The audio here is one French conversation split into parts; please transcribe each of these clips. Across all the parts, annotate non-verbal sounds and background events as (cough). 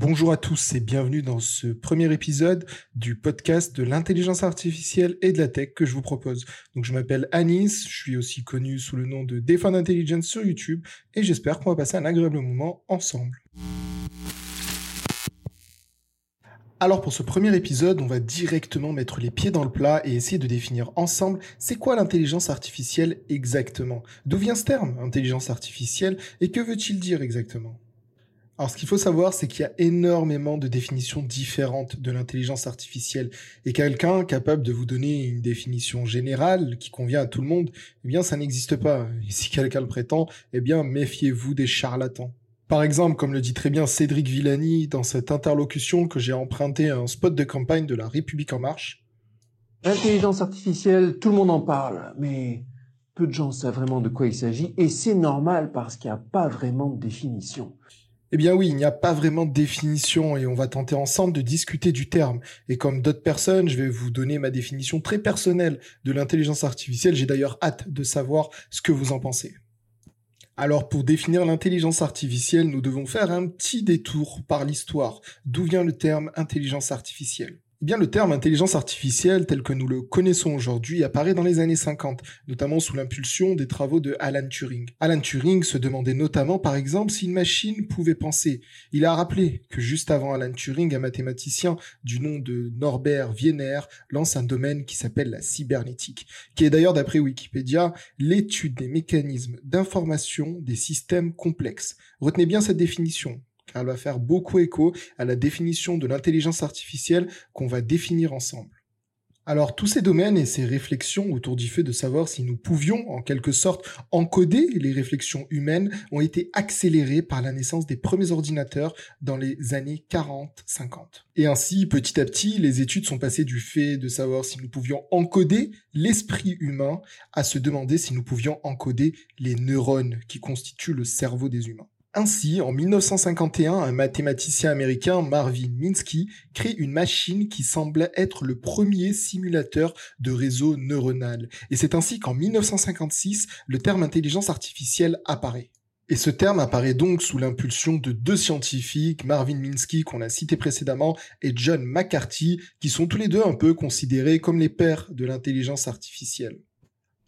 Bonjour à tous et bienvenue dans ce premier épisode du podcast de l'intelligence artificielle et de la tech que je vous propose. Donc je m'appelle Anis, je suis aussi connu sous le nom de Defend Intelligence sur YouTube et j'espère qu'on va passer un agréable moment ensemble. Alors pour ce premier épisode, on va directement mettre les pieds dans le plat et essayer de définir ensemble c'est quoi l'intelligence artificielle exactement. D'où vient ce terme, intelligence artificielle, et que veut-il dire exactement? Alors, ce qu'il faut savoir, c'est qu'il y a énormément de définitions différentes de l'intelligence artificielle. Et quelqu'un capable de vous donner une définition générale qui convient à tout le monde, eh bien, ça n'existe pas. Et si quelqu'un le prétend, eh bien, méfiez-vous des charlatans. Par exemple, comme le dit très bien Cédric Villani dans cette interlocution que j'ai emprunté à un spot de campagne de la République en marche. L'intelligence artificielle, tout le monde en parle, mais peu de gens savent vraiment de quoi il s'agit, et c'est normal parce qu'il n'y a pas vraiment de définition. Eh bien oui, il n'y a pas vraiment de définition et on va tenter ensemble de discuter du terme. Et comme d'autres personnes, je vais vous donner ma définition très personnelle de l'intelligence artificielle. J'ai d'ailleurs hâte de savoir ce que vous en pensez. Alors pour définir l'intelligence artificielle, nous devons faire un petit détour par l'histoire. D'où vient le terme intelligence artificielle? Eh bien, le terme intelligence artificielle tel que nous le connaissons aujourd'hui apparaît dans les années 50, notamment sous l'impulsion des travaux de Alan Turing. Alan Turing se demandait notamment, par exemple, si une machine pouvait penser. Il a rappelé que juste avant Alan Turing, un mathématicien du nom de Norbert Wiener lance un domaine qui s'appelle la cybernétique, qui est d'ailleurs, d'après Wikipédia, l'étude des mécanismes d'information des systèmes complexes. Retenez bien cette définition car elle va faire beaucoup écho à la définition de l'intelligence artificielle qu'on va définir ensemble. Alors tous ces domaines et ces réflexions autour du fait de savoir si nous pouvions en quelque sorte encoder les réflexions humaines ont été accélérés par la naissance des premiers ordinateurs dans les années 40-50. Et ainsi, petit à petit, les études sont passées du fait de savoir si nous pouvions encoder l'esprit humain à se demander si nous pouvions encoder les neurones qui constituent le cerveau des humains. Ainsi, en 1951, un mathématicien américain, Marvin Minsky, crée une machine qui semblait être le premier simulateur de réseau neuronal. Et c'est ainsi qu'en 1956, le terme intelligence artificielle apparaît. Et ce terme apparaît donc sous l'impulsion de deux scientifiques, Marvin Minsky qu'on a cité précédemment et John McCarthy, qui sont tous les deux un peu considérés comme les pères de l'intelligence artificielle.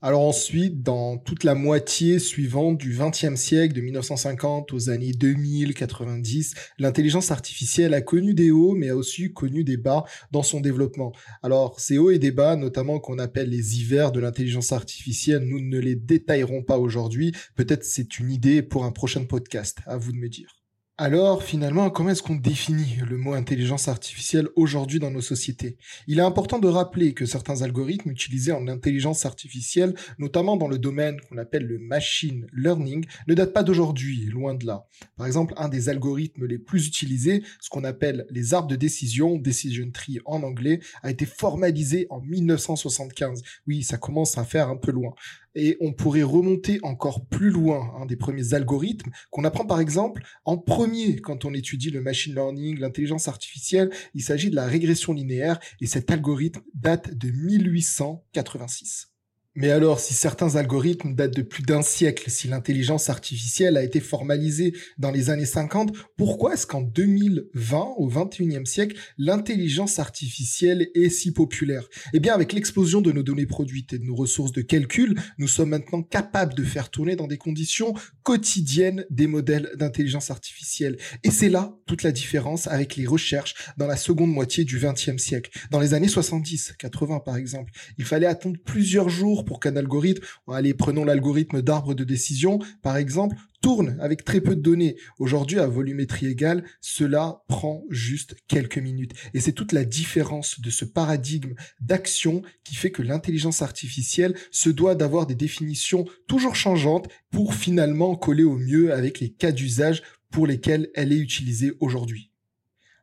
Alors ensuite, dans toute la moitié suivante du XXe siècle, de 1950 aux années 2000-90, l'intelligence artificielle a connu des hauts, mais a aussi connu des bas dans son développement. Alors ces hauts et des bas, notamment qu'on appelle les hivers de l'intelligence artificielle, nous ne les détaillerons pas aujourd'hui. Peut-être c'est une idée pour un prochain podcast. À vous de me dire. Alors, finalement, comment est-ce qu'on définit le mot intelligence artificielle aujourd'hui dans nos sociétés? Il est important de rappeler que certains algorithmes utilisés en intelligence artificielle, notamment dans le domaine qu'on appelle le machine learning, ne datent pas d'aujourd'hui, loin de là. Par exemple, un des algorithmes les plus utilisés, ce qu'on appelle les arbres de décision, decision tree en anglais, a été formalisé en 1975. Oui, ça commence à faire un peu loin et on pourrait remonter encore plus loin hein, des premiers algorithmes qu'on apprend par exemple en premier quand on étudie le machine learning, l'intelligence artificielle. Il s'agit de la régression linéaire et cet algorithme date de 1886. Mais alors, si certains algorithmes datent de plus d'un siècle, si l'intelligence artificielle a été formalisée dans les années 50, pourquoi est-ce qu'en 2020, au 21e siècle, l'intelligence artificielle est si populaire? Eh bien, avec l'explosion de nos données produites et de nos ressources de calcul, nous sommes maintenant capables de faire tourner dans des conditions quotidiennes des modèles d'intelligence artificielle. Et c'est là toute la différence avec les recherches dans la seconde moitié du 20e siècle. Dans les années 70, 80 par exemple, il fallait attendre plusieurs jours pour qu'un algorithme, allez, prenons l'algorithme d'arbre de décision, par exemple, tourne avec très peu de données. Aujourd'hui, à volumétrie égale, cela prend juste quelques minutes. Et c'est toute la différence de ce paradigme d'action qui fait que l'intelligence artificielle se doit d'avoir des définitions toujours changeantes pour finalement coller au mieux avec les cas d'usage pour lesquels elle est utilisée aujourd'hui.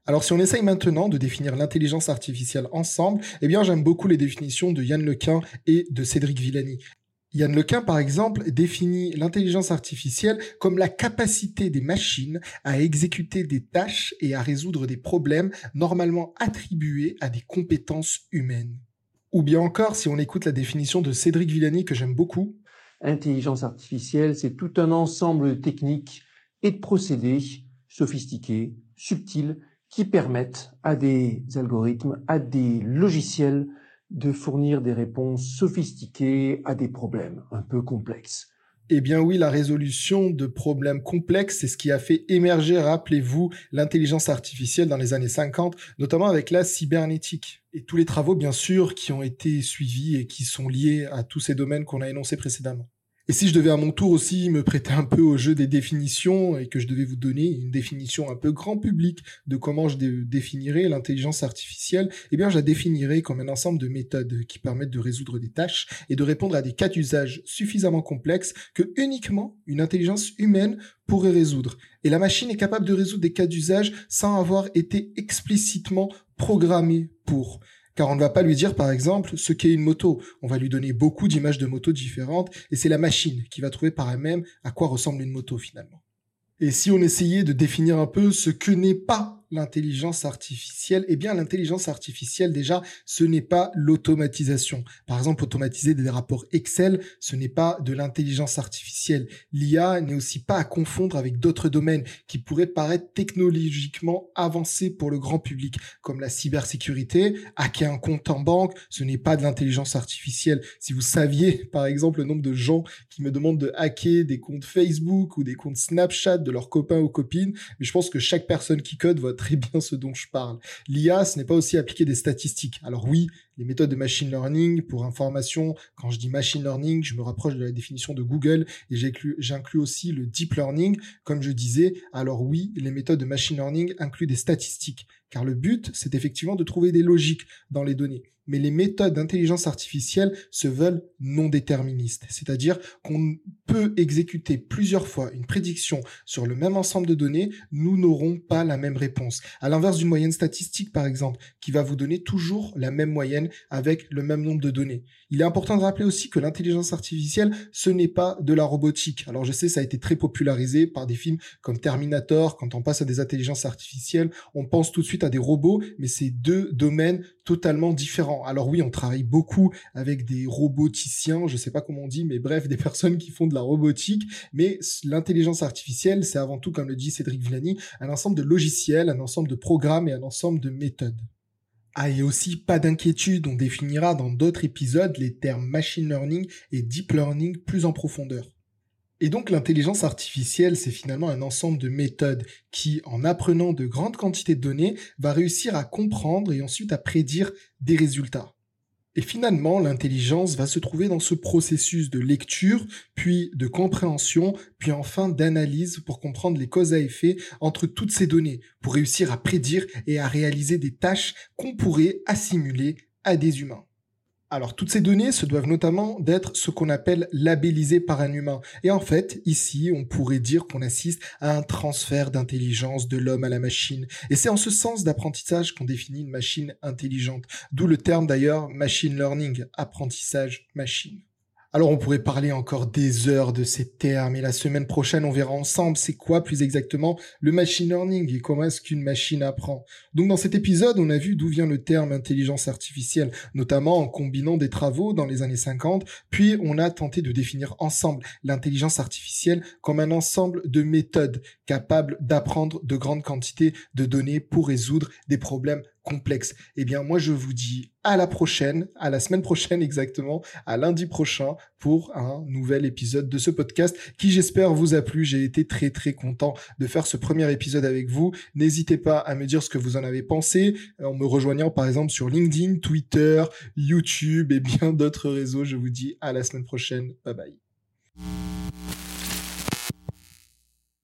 Alors si on essaye maintenant de définir l'intelligence artificielle ensemble, eh bien j'aime beaucoup les définitions de Yann Lequin et de Cédric Villani. Yann Lequin, par exemple, définit l'intelligence artificielle comme la capacité des machines à exécuter des tâches et à résoudre des problèmes normalement attribués à des compétences humaines. Ou bien encore, si on écoute la définition de Cédric Villani que j'aime beaucoup. Intelligence artificielle, c'est tout un ensemble de techniques et de procédés sophistiqués subtiles qui permettent à des algorithmes, à des logiciels de fournir des réponses sophistiquées à des problèmes un peu complexes. Eh bien oui, la résolution de problèmes complexes, c'est ce qui a fait émerger, rappelez-vous, l'intelligence artificielle dans les années 50, notamment avec la cybernétique. Et tous les travaux, bien sûr, qui ont été suivis et qui sont liés à tous ces domaines qu'on a énoncés précédemment. Et si je devais à mon tour aussi me prêter un peu au jeu des définitions et que je devais vous donner une définition un peu grand public de comment je définirais l'intelligence artificielle, eh bien je la définirais comme un ensemble de méthodes qui permettent de résoudre des tâches et de répondre à des cas d'usage suffisamment complexes que uniquement une intelligence humaine pourrait résoudre. Et la machine est capable de résoudre des cas d'usage sans avoir été explicitement programmée pour. Car on ne va pas lui dire, par exemple, ce qu'est une moto. On va lui donner beaucoup d'images de motos différentes et c'est la machine qui va trouver par elle-même à quoi ressemble une moto finalement. Et si on essayait de définir un peu ce que n'est pas l'intelligence artificielle Eh bien, l'intelligence artificielle, déjà, ce n'est pas l'automatisation. Par exemple, automatiser des rapports Excel, ce n'est pas de l'intelligence artificielle. L'IA n'est aussi pas à confondre avec d'autres domaines qui pourraient paraître technologiquement avancés pour le grand public, comme la cybersécurité. Hacker un compte en banque, ce n'est pas de l'intelligence artificielle. Si vous saviez, (laughs) par exemple, le nombre de gens qui me demandent de hacker des comptes Facebook ou des comptes Snapchat de leurs copains ou copines, mais je pense que chaque personne qui code va très bien ce dont je parle. L'IA, ce n'est pas aussi appliquer des statistiques. Alors oui, les méthodes de machine learning, pour information, quand je dis machine learning, je me rapproche de la définition de Google et j'inclus aussi le deep learning, comme je disais. Alors oui, les méthodes de machine learning incluent des statistiques, car le but, c'est effectivement de trouver des logiques dans les données mais les méthodes d'intelligence artificielle se veulent non déterministes. C'est-à-dire qu'on peut exécuter plusieurs fois une prédiction sur le même ensemble de données, nous n'aurons pas la même réponse. À l'inverse d'une moyenne statistique, par exemple, qui va vous donner toujours la même moyenne avec le même nombre de données. Il est important de rappeler aussi que l'intelligence artificielle, ce n'est pas de la robotique. Alors je sais, ça a été très popularisé par des films comme Terminator. Quand on passe à des intelligences artificielles, on pense tout de suite à des robots, mais c'est deux domaines totalement différents. Alors oui, on travaille beaucoup avec des roboticiens, je sais pas comment on dit, mais bref, des (laughs) personnes qui font de la robotique. Mais l'intelligence artificielle, c'est avant tout, comme le dit Cédric Villani, un ensemble de logiciels, un ensemble de programmes et un ensemble de méthodes. Ah, et aussi, pas d'inquiétude, on définira dans d'autres épisodes les termes machine learning et deep learning plus en profondeur. Et donc l'intelligence artificielle, c'est finalement un ensemble de méthodes qui, en apprenant de grandes quantités de données, va réussir à comprendre et ensuite à prédire des résultats. Et finalement, l'intelligence va se trouver dans ce processus de lecture, puis de compréhension, puis enfin d'analyse pour comprendre les causes à effet entre toutes ces données, pour réussir à prédire et à réaliser des tâches qu'on pourrait assimiler à des humains. Alors, toutes ces données se doivent notamment d'être ce qu'on appelle labellisées par un humain. Et en fait, ici, on pourrait dire qu'on assiste à un transfert d'intelligence de l'homme à la machine. Et c'est en ce sens d'apprentissage qu'on définit une machine intelligente. D'où le terme d'ailleurs machine learning, apprentissage machine. Alors on pourrait parler encore des heures de ces termes et la semaine prochaine on verra ensemble c'est quoi plus exactement le machine learning et comment est-ce qu'une machine apprend. Donc dans cet épisode on a vu d'où vient le terme intelligence artificielle, notamment en combinant des travaux dans les années 50, puis on a tenté de définir ensemble l'intelligence artificielle comme un ensemble de méthodes capables d'apprendre de grandes quantités de données pour résoudre des problèmes complexe. Eh bien, moi, je vous dis à la prochaine, à la semaine prochaine exactement, à lundi prochain pour un nouvel épisode de ce podcast qui, j'espère, vous a plu. J'ai été très, très content de faire ce premier épisode avec vous. N'hésitez pas à me dire ce que vous en avez pensé en me rejoignant, par exemple, sur LinkedIn, Twitter, YouTube et bien d'autres réseaux. Je vous dis à la semaine prochaine. Bye bye.